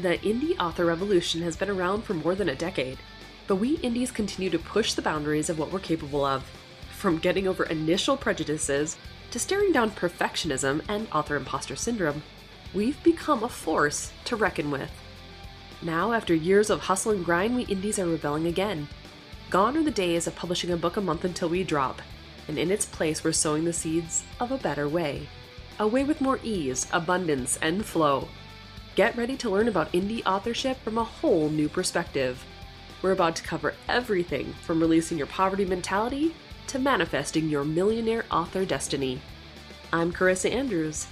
The indie author revolution has been around for more than a decade, but we indies continue to push the boundaries of what we're capable of. From getting over initial prejudices to staring down perfectionism and author imposter syndrome, we've become a force to reckon with. Now, after years of hustle and grind, we indies are rebelling again. Gone are the days of publishing a book a month until we drop, and in its place, we're sowing the seeds of a better way. A way with more ease, abundance, and flow. Get ready to learn about indie authorship from a whole new perspective. We're about to cover everything from releasing your poverty mentality to manifesting your millionaire author destiny. I'm Carissa Andrews,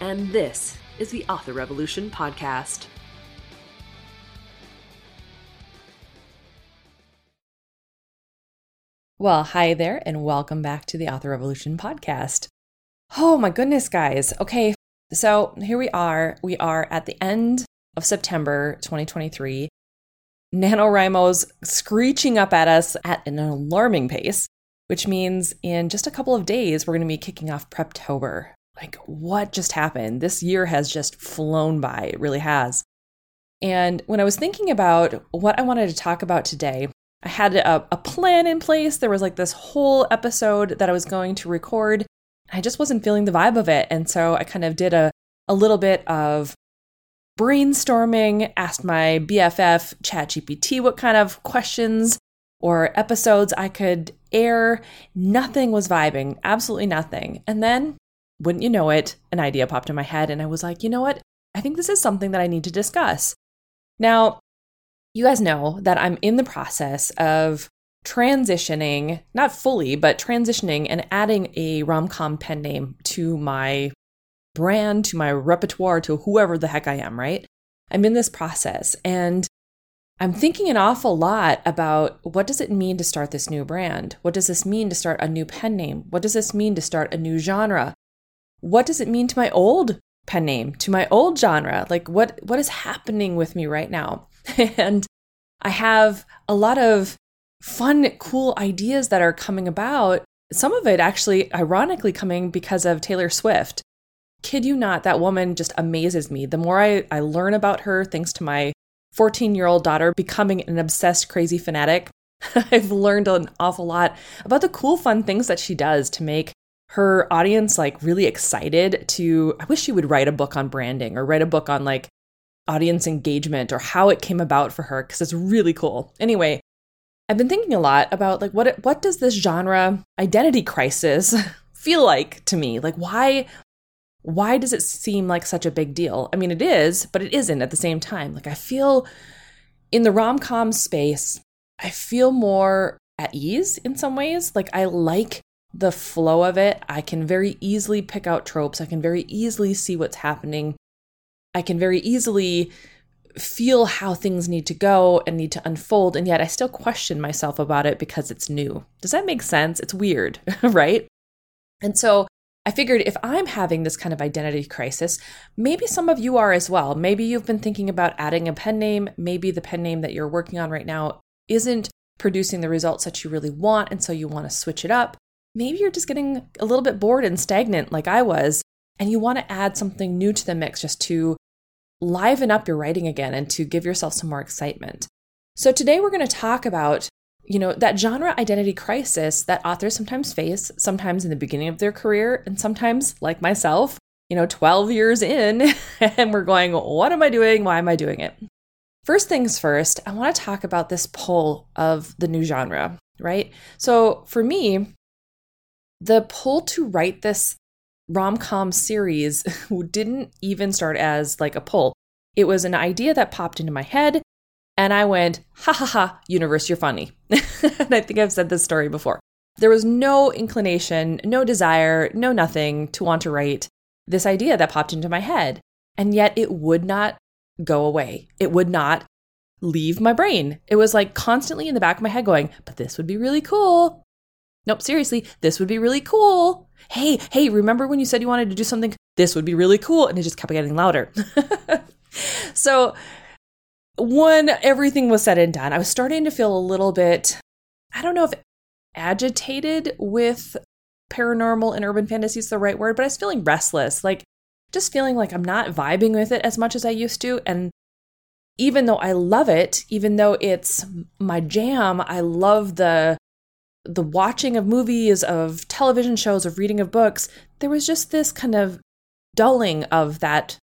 and this is the Author Revolution Podcast. Well, hi there, and welcome back to the Author Revolution Podcast. Oh my goodness, guys. Okay, so here we are. We are at the end of September 2023. NaNoWriMo's screeching up at us at an alarming pace, which means in just a couple of days, we're going to be kicking off Preptober. Like, what just happened? This year has just flown by. It really has. And when I was thinking about what I wanted to talk about today, I had a, a plan in place. There was like this whole episode that I was going to record I just wasn't feeling the vibe of it. And so I kind of did a, a little bit of brainstorming, asked my BFF ChatGPT what kind of questions or episodes I could air. Nothing was vibing, absolutely nothing. And then, wouldn't you know it, an idea popped in my head, and I was like, you know what? I think this is something that I need to discuss. Now, you guys know that I'm in the process of transitioning, not fully, but transitioning and adding a rom com pen name to my brand, to my repertoire, to whoever the heck I am, right? I'm in this process and I'm thinking an awful lot about what does it mean to start this new brand? What does this mean to start a new pen name? What does this mean to start a new genre? What does it mean to my old pen name, to my old genre? Like what what is happening with me right now? and I have a lot of fun, cool ideas that are coming about. Some of it actually, ironically, coming because of Taylor Swift. Kid you not, that woman just amazes me. The more I, I learn about her, thanks to my 14 year old daughter becoming an obsessed, crazy fanatic, I've learned an awful lot about the cool, fun things that she does to make her audience like really excited to. I wish she would write a book on branding or write a book on like audience engagement or how it came about for her because it's really cool. Anyway, I've been thinking a lot about like what what does this genre identity crisis feel like to me? Like why why does it seem like such a big deal? I mean it is, but it isn't at the same time. Like I feel in the rom-com space, I feel more at ease in some ways. Like I like the flow of it. I can very easily pick out tropes. I can very easily see what's happening. I can very easily feel how things need to go and need to unfold, and yet I still question myself about it because it's new. Does that make sense? It's weird, right? And so I figured if I'm having this kind of identity crisis, maybe some of you are as well. Maybe you've been thinking about adding a pen name. Maybe the pen name that you're working on right now isn't producing the results that you really want, and so you want to switch it up. Maybe you're just getting a little bit bored and stagnant like I was, and you want to add something new to the mix just to liven up your writing again and to give yourself some more excitement. So today we're going to talk about you know that genre identity crisis that authors sometimes face sometimes in the beginning of their career and sometimes like myself you know 12 years in and we're going what am i doing why am i doing it first things first i want to talk about this pull of the new genre right so for me the pull to write this rom com series didn't even start as like a pull. It was an idea that popped into my head, and I went, ha ha ha, universe, you're funny. and I think I've said this story before. There was no inclination, no desire, no nothing to want to write this idea that popped into my head. And yet it would not go away. It would not leave my brain. It was like constantly in the back of my head going, but this would be really cool. Nope, seriously, this would be really cool hey, hey, remember when you said you wanted to do something? This would be really cool. And it just kept getting louder. so, when everything was said and done, I was starting to feel a little bit, I don't know if agitated with paranormal and urban fantasy is the right word, but I was feeling restless, like just feeling like I'm not vibing with it as much as I used to. And even though I love it, even though it's my jam, I love the the watching of movies, of television shows, of reading of books, there was just this kind of dulling of that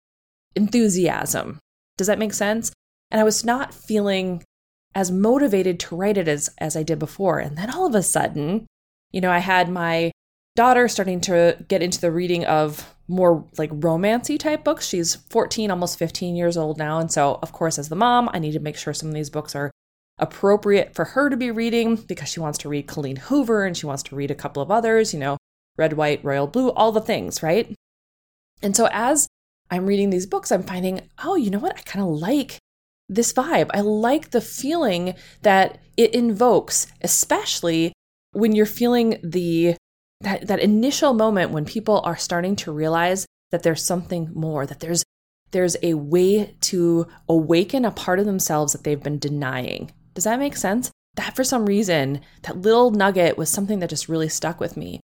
enthusiasm. Does that make sense? And I was not feeling as motivated to write it as as I did before. And then all of a sudden, you know, I had my daughter starting to get into the reading of more like romancy type books. She's 14, almost 15 years old now. And so, of course, as the mom, I need to make sure some of these books are appropriate for her to be reading because she wants to read Colleen Hoover and she wants to read a couple of others, you know, Red, White, Royal Blue, all the things, right? And so as I'm reading these books, I'm finding, oh, you know what? I kind of like this vibe. I like the feeling that it invokes, especially when you're feeling the that that initial moment when people are starting to realize that there's something more, that there's there's a way to awaken a part of themselves that they've been denying. Does that make sense? That for some reason, that little nugget was something that just really stuck with me.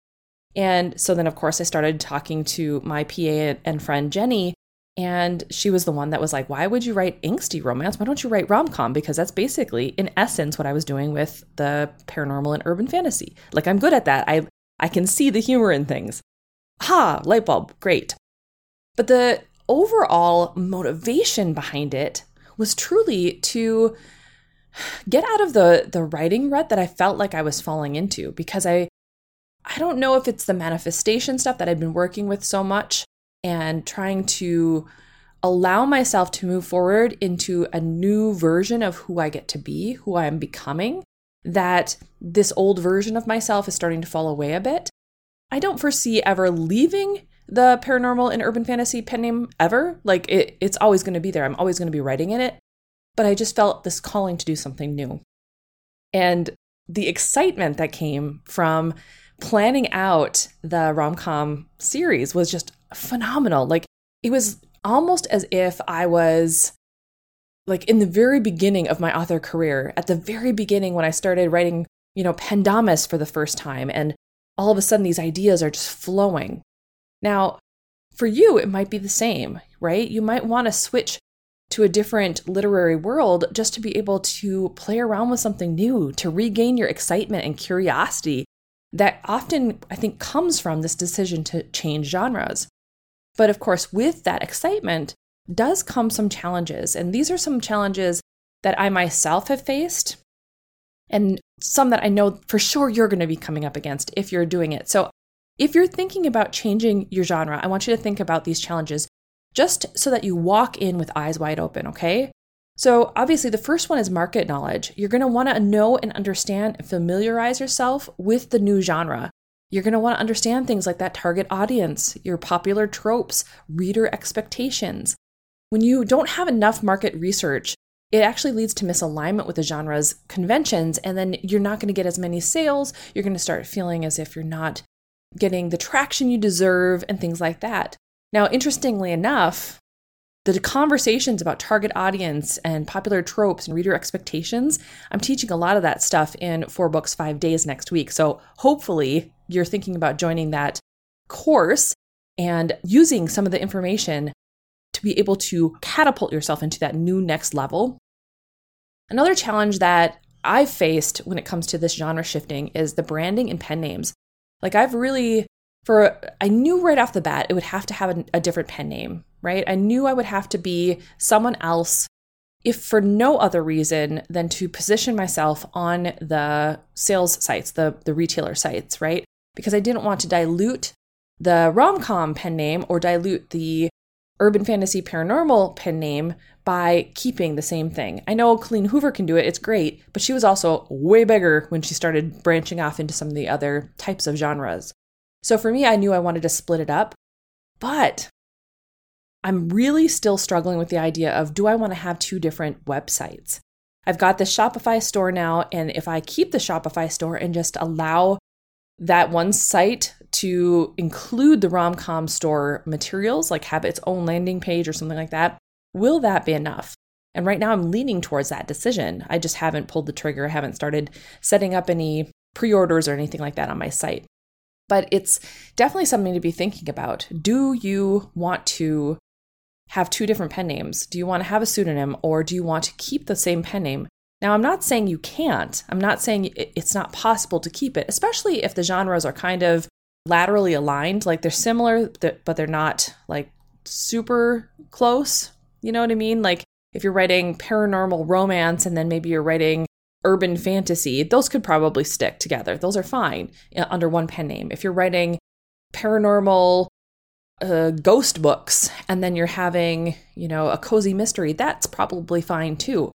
And so then, of course, I started talking to my PA and friend Jenny, and she was the one that was like, Why would you write angsty romance? Why don't you write rom com? Because that's basically, in essence, what I was doing with the paranormal and urban fantasy. Like, I'm good at that. I, I can see the humor in things. Ha, light bulb, great. But the overall motivation behind it was truly to get out of the the writing rut that I felt like I was falling into because I I don't know if it's the manifestation stuff that I've been working with so much and trying to allow myself to move forward into a new version of who I get to be, who I am becoming, that this old version of myself is starting to fall away a bit. I don't foresee ever leaving the paranormal and urban fantasy pen name ever. Like it, it's always going to be there. I'm always going to be writing in it. But I just felt this calling to do something new. And the excitement that came from planning out the rom com series was just phenomenal. Like it was almost as if I was like in the very beginning of my author career, at the very beginning when I started writing, you know, Pendomus for the first time, and all of a sudden these ideas are just flowing. Now, for you, it might be the same, right? You might want to switch to a different literary world just to be able to play around with something new, to regain your excitement and curiosity that often, I think, comes from this decision to change genres. But of course, with that excitement does come some challenges. And these are some challenges that I myself have faced, and some that I know for sure you're going to be coming up against if you're doing it. So, if you're thinking about changing your genre, I want you to think about these challenges just so that you walk in with eyes wide open, okay? So, obviously, the first one is market knowledge. You're going to want to know and understand and familiarize yourself with the new genre. You're going to want to understand things like that target audience, your popular tropes, reader expectations. When you don't have enough market research, it actually leads to misalignment with the genre's conventions, and then you're not going to get as many sales. You're going to start feeling as if you're not getting the traction you deserve and things like that. Now, interestingly enough, the conversations about target audience and popular tropes and reader expectations, I'm teaching a lot of that stuff in four books, five days next week. So hopefully you're thinking about joining that course and using some of the information to be able to catapult yourself into that new next level. Another challenge that I've faced when it comes to this genre shifting is the branding and pen names. Like I've really for I knew right off the bat it would have to have a, a different pen name right? I knew I would have to be someone else, if for no other reason than to position myself on the sales sites, the, the retailer sites, right? Because I didn't want to dilute the rom com pen name or dilute the urban fantasy paranormal pen name by keeping the same thing. I know Colleen Hoover can do it, it's great, but she was also way bigger when she started branching off into some of the other types of genres. So for me, I knew I wanted to split it up, but I'm really still struggling with the idea of do I want to have two different websites? I've got the Shopify store now, and if I keep the Shopify store and just allow that one site to include the rom-com store materials, like have its own landing page or something like that, will that be enough? And right now I'm leaning towards that decision. I just haven't pulled the trigger, I haven't started setting up any pre orders or anything like that on my site. But it's definitely something to be thinking about. Do you want to have two different pen names? Do you want to have a pseudonym or do you want to keep the same pen name? Now, I'm not saying you can't. I'm not saying it's not possible to keep it, especially if the genres are kind of laterally aligned. Like they're similar, but they're not like super close. You know what I mean? Like if you're writing paranormal romance and then maybe you're writing urban fantasy, those could probably stick together. Those are fine uh, under one pen name. If you're writing paranormal uh, ghost books and then you're having, you know, a cozy mystery, that's probably fine too.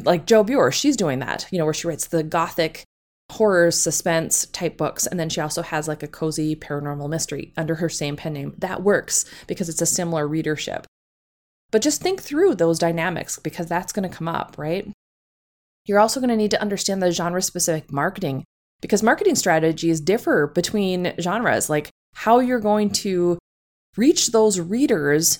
Like Joe Bauer, she's doing that, you know, where she writes the gothic horror suspense type books and then she also has like a cozy paranormal mystery under her same pen name. That works because it's a similar readership. But just think through those dynamics because that's going to come up, right? You're also going to need to understand the genre specific marketing because marketing strategies differ between genres, like how you're going to reach those readers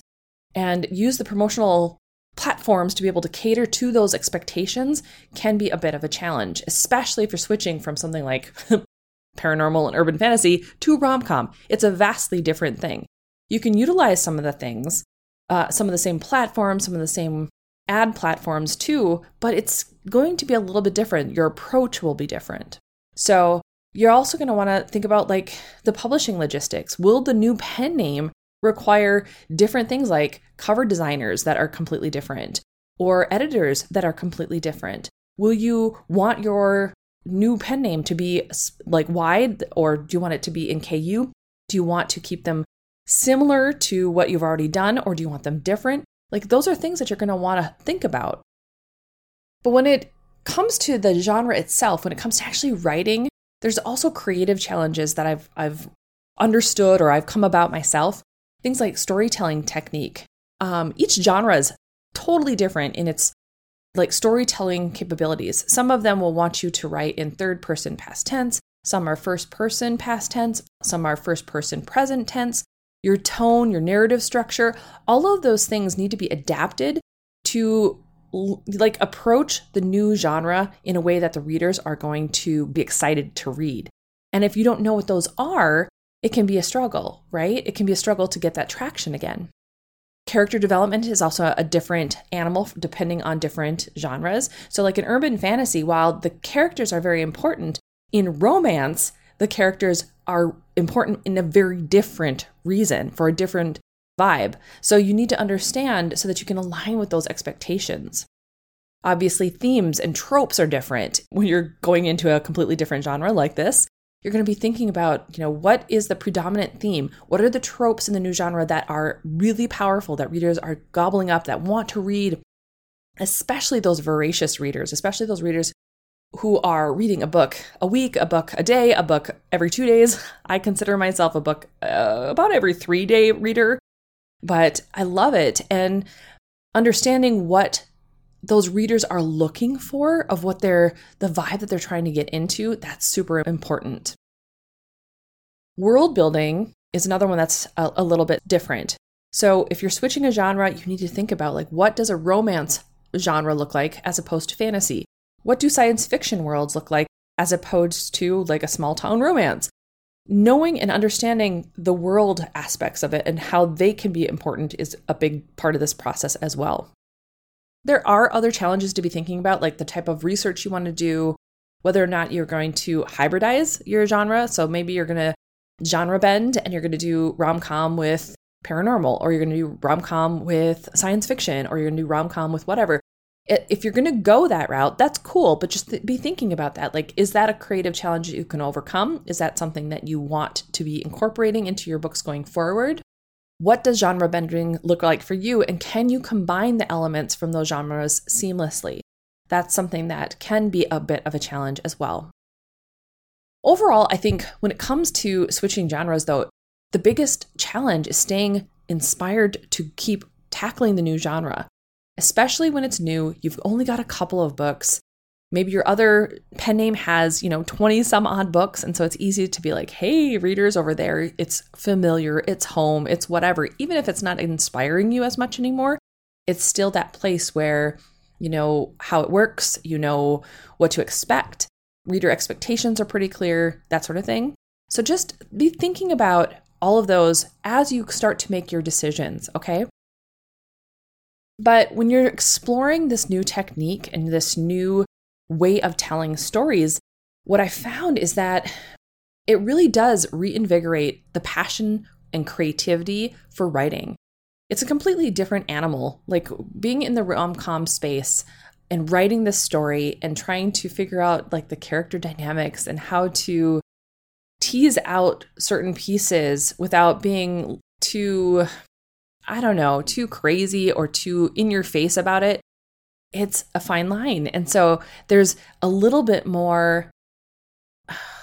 and use the promotional platforms to be able to cater to those expectations can be a bit of a challenge, especially if you're switching from something like paranormal and urban fantasy to rom com. It's a vastly different thing. You can utilize some of the things, uh, some of the same platforms, some of the same ad platforms too, but it's going to be a little bit different. Your approach will be different. So, you're also going to want to think about like the publishing logistics. Will the new pen name require different things like cover designers that are completely different or editors that are completely different? Will you want your new pen name to be like wide or do you want it to be in KU? Do you want to keep them similar to what you've already done or do you want them different? Like those are things that you're going to want to think about. But when it comes to the genre itself, when it comes to actually writing, there's also creative challenges that I've I've understood or I've come about myself. Things like storytelling technique. Um, each genre is totally different in its like storytelling capabilities. Some of them will want you to write in third person past tense, some are first person past tense, some are first person present tense. Your tone, your narrative structure, all of those things need to be adapted to like approach the new genre in a way that the readers are going to be excited to read. And if you don't know what those are, it can be a struggle, right? It can be a struggle to get that traction again. Character development is also a different animal depending on different genres. So, like in urban fantasy, while the characters are very important, in romance, the characters are important in a very different reason for a different vibe. So, you need to understand so that you can align with those expectations. Obviously, themes and tropes are different when you're going into a completely different genre like this you're going to be thinking about, you know, what is the predominant theme? What are the tropes in the new genre that are really powerful, that readers are gobbling up, that want to read, especially those voracious readers, especially those readers who are reading a book a week, a book a day, a book every two days. I consider myself a book uh, about every three day reader, but I love it. And understanding what those readers are looking for of what they're the vibe that they're trying to get into that's super important. World building is another one that's a, a, little bit different. So if you're switching a genre you need to think about like what does a romance genre look like as opposed to fantasy? What do science fiction worlds look like as opposed to like a small town romance? Knowing and understanding the world aspects of it and how they can be important is a big part of this process as well there are other challenges to be thinking about, like the type of research you want to do, whether or not you're going to hybridize your genre. So maybe you're going to genre bend and you're going to do rom com with paranormal, or you're going to do rom com with science fiction, or you're going to do rom com with whatever. If you're going to go that route, that's cool, but just be thinking about that. Like, is that a creative challenge you can overcome? Is that something that you want to be incorporating into your books going forward? What does genre bending look like for you? And can you combine the elements from those genres seamlessly? That's something that can be a bit of a challenge as well. Overall, I think when it comes to switching genres, though, the biggest challenge is staying inspired to keep tackling the new genre, especially when it's new. You've only got a couple of books. Maybe your other pen name has, you know, 20 some odd books. And so it's easy to be like, hey, readers over there, it's familiar, it's home, it's whatever. Even if it's not inspiring you as much anymore, it's still that place where you know how it works, you know what to expect. Reader expectations are pretty clear, that sort of thing. So just be thinking about all of those as you start to make your decisions, okay? But when you're exploring this new technique and this new way of telling stories, what I found is that it really does reinvigorate the passion and creativity for writing. It's a completely different animal. Like being in the rom com space and writing this story and trying to figure out like the character dynamics and how to tease out certain pieces without being too, I don't know, too crazy or too in your face about it. It's a fine line. And so there's a little bit more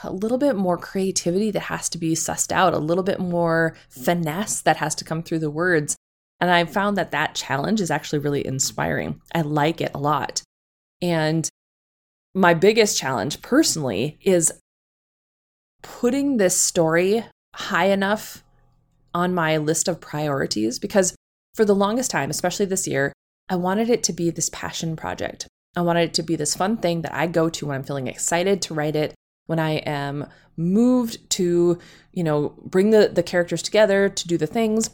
a little bit more creativity that has to be sussed out, a little bit more finesse that has to come through the words. And I found that that challenge is actually really inspiring. I like it a lot. And my biggest challenge personally is putting this story high enough on my list of priorities because for the longest time, especially this year, I wanted it to be this passion project. I wanted it to be this fun thing that I go to when I'm feeling excited to write it, when I am moved to, you know, bring the, the characters together, to do the things,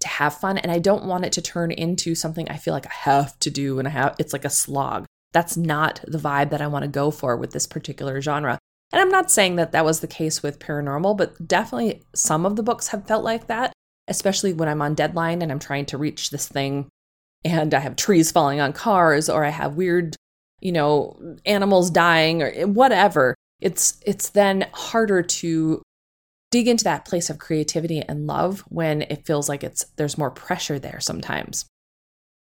to have fun. And I don't want it to turn into something I feel like I have to do and I have it's like a slog. That's not the vibe that I want to go for with this particular genre. And I'm not saying that that was the case with paranormal, but definitely some of the books have felt like that, especially when I'm on deadline and I'm trying to reach this thing and I have trees falling on cars or I have weird, you know, animals dying or eh, whatever it's it's then harder to dig into that place of creativity and love when it feels like it's there's more pressure there sometimes.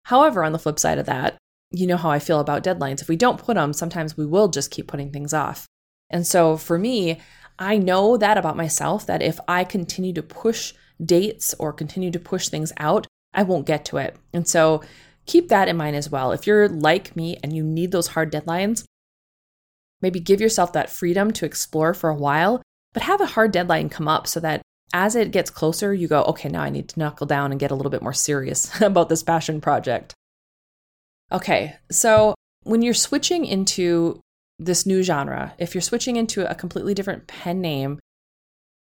However, on the flip side of that, you know how I feel about deadlines. If we don't put them, sometimes we will just keep putting things off. And so for me, I know that about myself that if I continue to push dates or continue to push things out, I won't get to it. And so keep that in mind as well. If you're like me and you need those hard deadlines, Maybe give yourself that freedom to explore for a while, but have a hard deadline come up so that as it gets closer, you go, okay, now I need to knuckle down and get a little bit more serious about this passion project. Okay, so when you're switching into this new genre, if you're switching into a completely different pen name,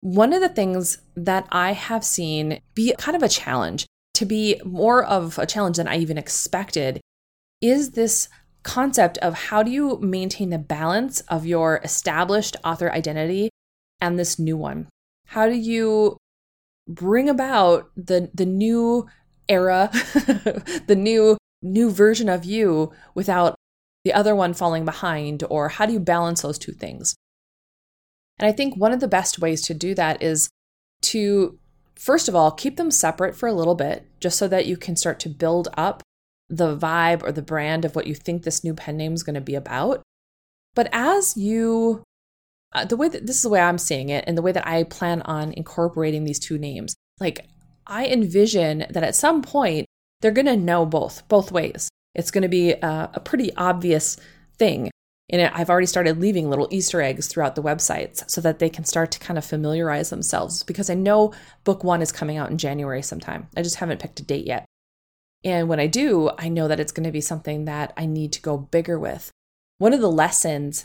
one of the things that I have seen be kind of a challenge, to be more of a challenge than I even expected, is this concept of how do you maintain the balance of your established author identity and this new one? How do you bring about the the new era, the new new version of you without the other one falling behind or how do you balance those two things? And I think one of the best ways to do that is to first of all keep them separate for a little bit just so that you can start to build up the vibe or the brand of what you think this new pen name is going to be about. But as you, uh, the way that this is the way I'm seeing it, and the way that I plan on incorporating these two names, like I envision that at some point they're going to know both, both ways. It's going to be a, a pretty obvious thing. And I've already started leaving little Easter eggs throughout the websites so that they can start to kind of familiarize themselves because I know book one is coming out in January sometime. I just haven't picked a date yet. And when I do, I know that it's going to be something that I need to go bigger with. One of the lessons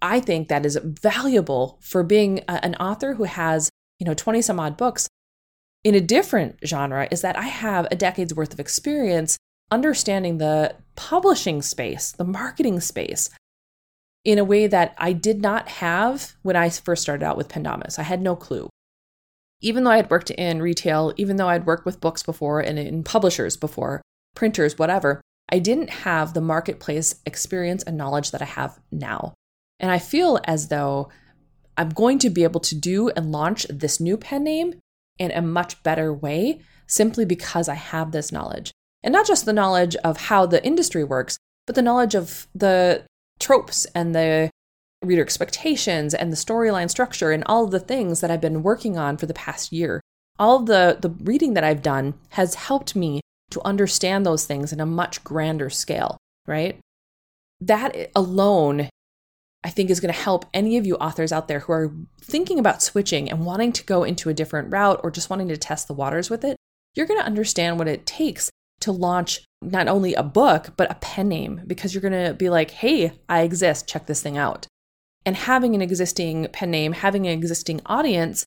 I think that is valuable for being a, an author who has, you know, 20 some odd books in a different genre is that I have a decade's worth of experience understanding the publishing space, the marketing space in a way that I did not have when I first started out with Pendomus. I had no clue even though I had worked in retail, even though I'd worked with books before and in publishers before, printers, whatever, I didn't have the marketplace experience and knowledge that I have now. And I feel as though I'm going to be able to do and launch this new pen name in a much better way simply because I have this knowledge. And not just the knowledge of how the industry works, but the knowledge of the tropes and the reader expectations and the storyline structure and all of the things that I've been working on for the past year. All of the, the reading that I've done has helped me to understand those things in a much grander scale, right? That alone, I think, is going to help any of you authors out there who are thinking about switching and wanting to go into a different route or just wanting to test the waters with it. You're going to understand what it takes to launch not only a book, but a pen name because you're going to be like, hey, I exist, check this thing out and having an existing pen name, having an existing audience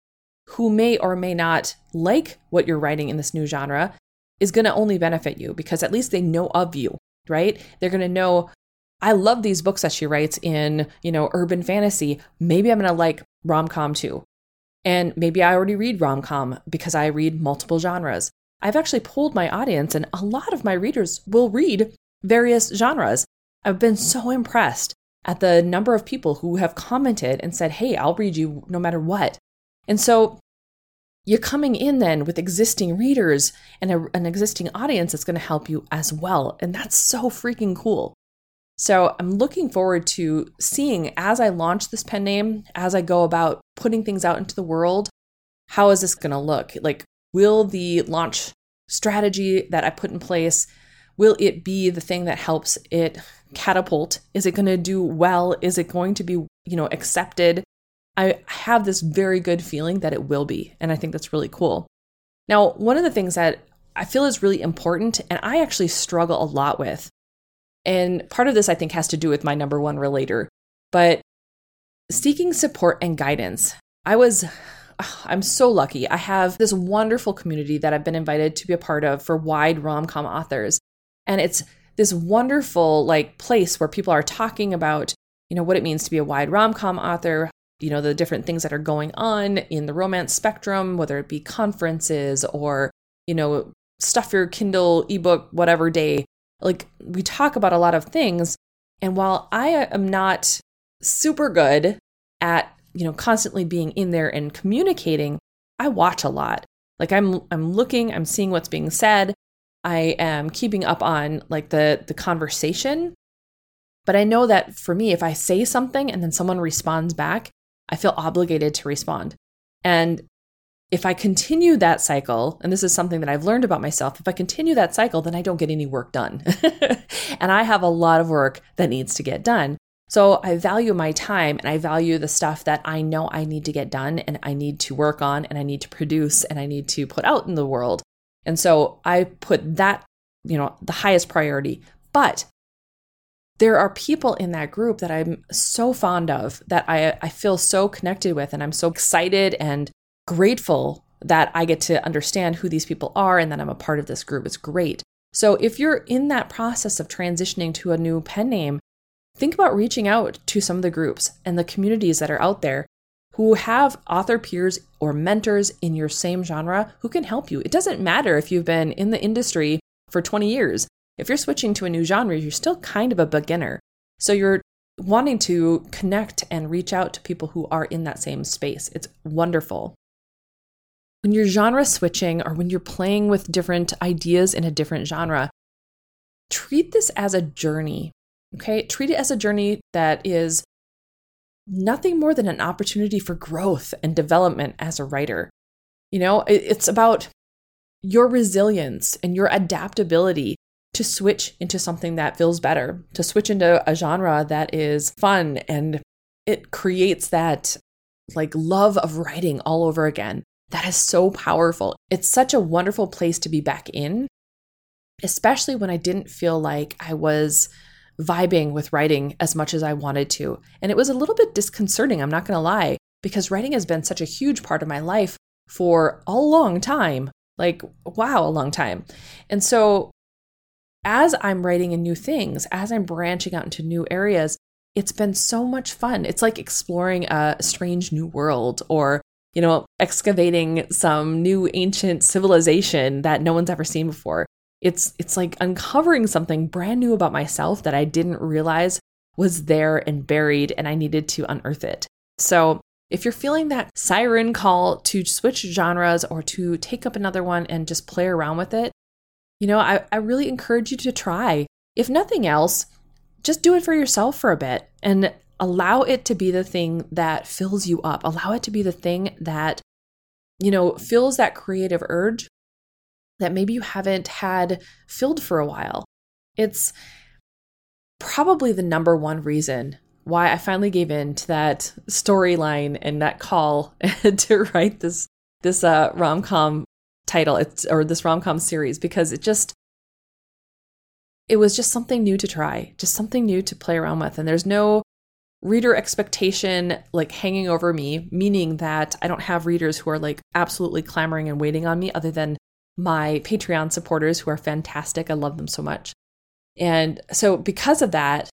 who may or may not like what you're writing in this new genre is going to only benefit you because at least they know of you, right? They're going to know I love these books that she writes in, you know, urban fantasy. Maybe I'm going to like rom-com too. And maybe I already read rom-com because I read multiple genres. I've actually polled my audience and a lot of my readers will read various genres. I've been so impressed at the number of people who have commented and said, Hey, I'll read you no matter what. And so you're coming in then with existing readers and a, an existing audience that's going to help you as well. And that's so freaking cool. So I'm looking forward to seeing as I launch this pen name, as I go about putting things out into the world, how is this going to look? Like, will the launch strategy that I put in place, will it be the thing that helps it catapult? Is it going to do well? Is it going to be, you know, accepted? I have this very good feeling that it will be. And I think that's really cool. Now, one of the things that I feel is really important, and I actually struggle a lot with, and part of this I think has to do with my number one relator, but seeking support and guidance. I was, I'm so lucky. I have this wonderful community that I've been invited to be a part of for wide rom com authors. And it's this wonderful like place where people are talking about, you know, what it means to be a wide rom com author, you know, the different things that are going on in the romance spectrum, whether it be conferences or, you know, stuff your Kindle ebook, whatever day. Like we talk about a lot of things. And while I am not super good at, you know, constantly being in there and communicating, I watch a lot. Like I'm I'm looking, I'm seeing what's being said. I am keeping up on like the the conversation. But I know that for me if I say something and then someone responds back, I feel obligated to respond. And if I continue that cycle, and this is something that I've learned about myself, if I continue that cycle, then I don't get any work done. and I have a lot of work that needs to get done. So I value my time and I value the stuff that I know I need to get done and I need to work on and I need to produce and I need to put out in the world. And so I put that, you know, the highest priority. But there are people in that group that I'm so fond of that I, I feel so connected with, and I'm so excited and grateful that I get to understand who these people are and that I'm a part of this group. It's great. So if you're in that process of transitioning to a new pen name, think about reaching out to some of the groups and the communities that are out there who have author peers or mentors in your same genre who can help you. It doesn't matter if you've been in the industry for 20 years. If you're switching to a new genre, you're still kind of a beginner. So you're wanting to connect and reach out to people who are in that same space. It's wonderful. When you're genre switching or when you're playing with different ideas in a different genre, treat this as a journey. Okay? Treat it as a journey that is nothing more than an opportunity for growth and development as a writer. You know, it's about your resilience and your adaptability to switch into something that feels better, to switch into a genre that is fun and it creates that like love of writing all over again. That is so powerful. It's such a wonderful place to be back in, especially when I didn't feel like I was vibing with writing as much as I wanted to. And it was a little bit disconcerting, I'm not going to lie, because writing has been such a huge part of my life for a long time. Like, wow, a long time. And so, as I'm writing in new things, as I'm branching out into new areas, it's been so much fun. It's like exploring a strange new world or, you know, excavating some new ancient civilization that no one's ever seen before it's it's like uncovering something brand new about myself that I didn't realize was there and buried and I needed to unearth it. So, if you're feeling that siren call to switch genres or to take up another one and just play around with it, you know, I, I really encourage you to try. If nothing else, just do it for yourself for a bit and allow it to be the thing that fills you up. Allow it to be the thing that, you know, fills that creative urge that maybe you haven't had filled for a while. It's probably the number one reason why I finally gave in to that storyline and that call to write this this uh, rom com title, it's or this rom com series because it just it was just something new to try, just something new to play around with, and there's no reader expectation like hanging over me, meaning that I don't have readers who are like absolutely clamoring and waiting on me, other than my Patreon supporters who are fantastic. I love them so much. And so, because of that,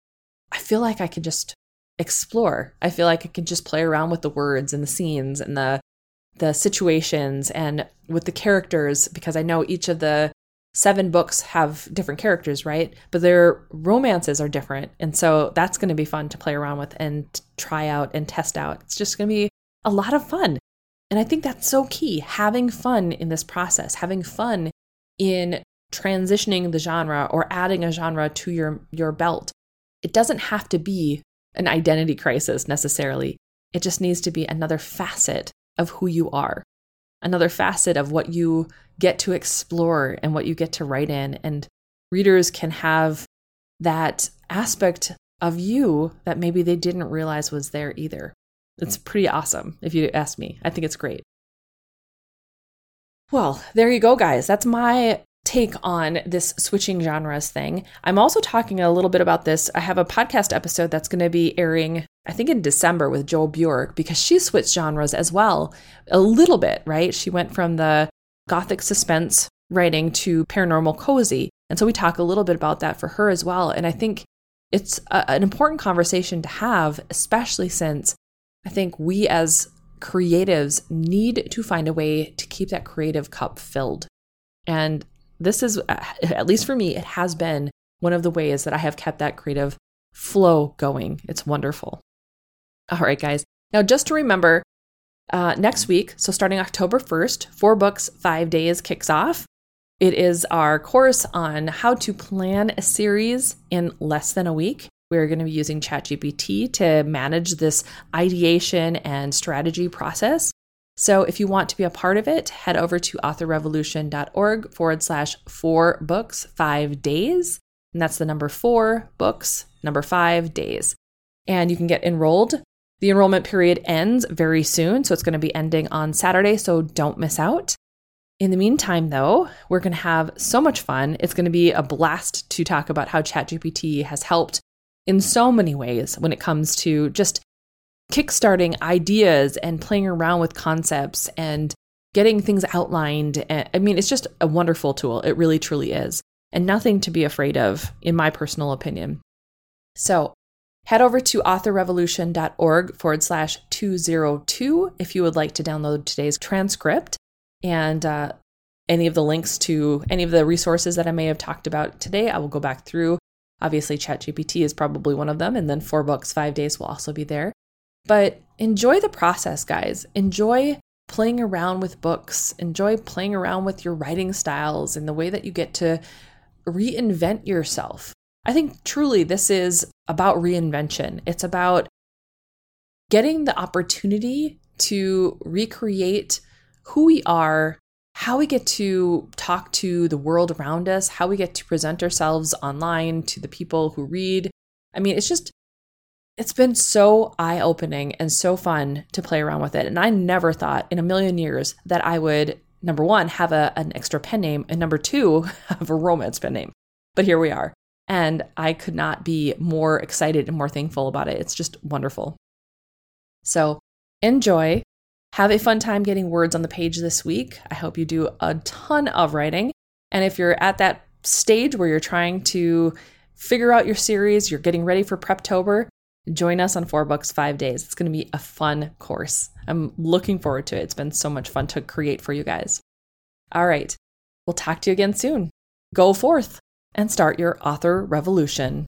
I feel like I can just explore. I feel like I can just play around with the words and the scenes and the the situations and with the characters because I know each of the seven books have different characters, right? But their romances are different. And so that's going to be fun to play around with and try out and test out. It's just going to be a lot of fun. And I think that's so key having fun in this process, having fun in transitioning the genre or adding a genre to your, your belt. It doesn't have to be an identity crisis necessarily. It just needs to be another facet of who you are, another facet of what you get to explore and what you get to write in. And readers can have that aspect of you that maybe they didn't realize was there either. It's pretty awesome if you ask me. I think it's great. Well, there you go, guys. That's my take on this switching genres thing. I'm also talking a little bit about this. I have a podcast episode that's going to be airing, I think, in December with Joel Bjork because she switched genres as well a little bit, right? She went from the gothic suspense writing to paranormal cozy. And so we talk a little bit about that for her as well. And I think it's a, an important conversation to have, especially since I think we as creatives need to find a way to keep that creative cup filled. And this is, at least for me, it has been one of the ways that I have kept that creative flow going. It's wonderful. All right, guys. Now, just to remember, uh, next week, so starting October 1st, Four Books, Five Days kicks off. It is our course on how to plan a series in less than a week. We're going to be using ChatGPT to manage this ideation and strategy process. So if you want to be a part of it, head over to authorrevolution.org forward slash four books, five days. And that's the number four books, number five days. And you can get enrolled. The enrollment period ends very soon. So it's going to be ending on Saturday. So don't miss out. In the meantime, though, we're going to have so much fun. It's going to be a blast to talk about how ChatGPT has helped in so many ways when it comes to just kickstarting ideas and playing around with concepts and getting things outlined. I mean, it's just a wonderful tool. It really, truly is. And nothing to be afraid of, in my personal opinion. So head over to authorrevolution.org forward slash 202 if you would like to download today's transcript and uh, any of the links to any of the resources that I may have talked about today. I will go back through Obviously, ChatGPT is probably one of them, and then Four Books, Five Days will also be there. But enjoy the process, guys. Enjoy playing around with books. Enjoy playing around with your writing styles and the way that you get to reinvent yourself. I think truly this is about reinvention. It's about getting the opportunity to recreate who we are how we get to talk to the world around us, how we get to present ourselves online to the people who read. I mean, it's just, it's been so eye opening and so fun to play around with it. And I never thought in a million years that I would, number one, have a, an extra pen name, and number two, have a romance pen name. But here we are. And I could not be more excited and more thankful about it. It's just wonderful. So enjoy have a fun time getting words on the page this week. I hope you do a ton of writing. And if you're at that stage where you're trying to figure out your series, you're getting ready for Preptober, join us on Four Books, Five Days. It's going to be a fun course. I'm looking forward to it. It's been so much fun to create for you guys. All right. We'll talk to you again soon. Go forth and start your author revolution.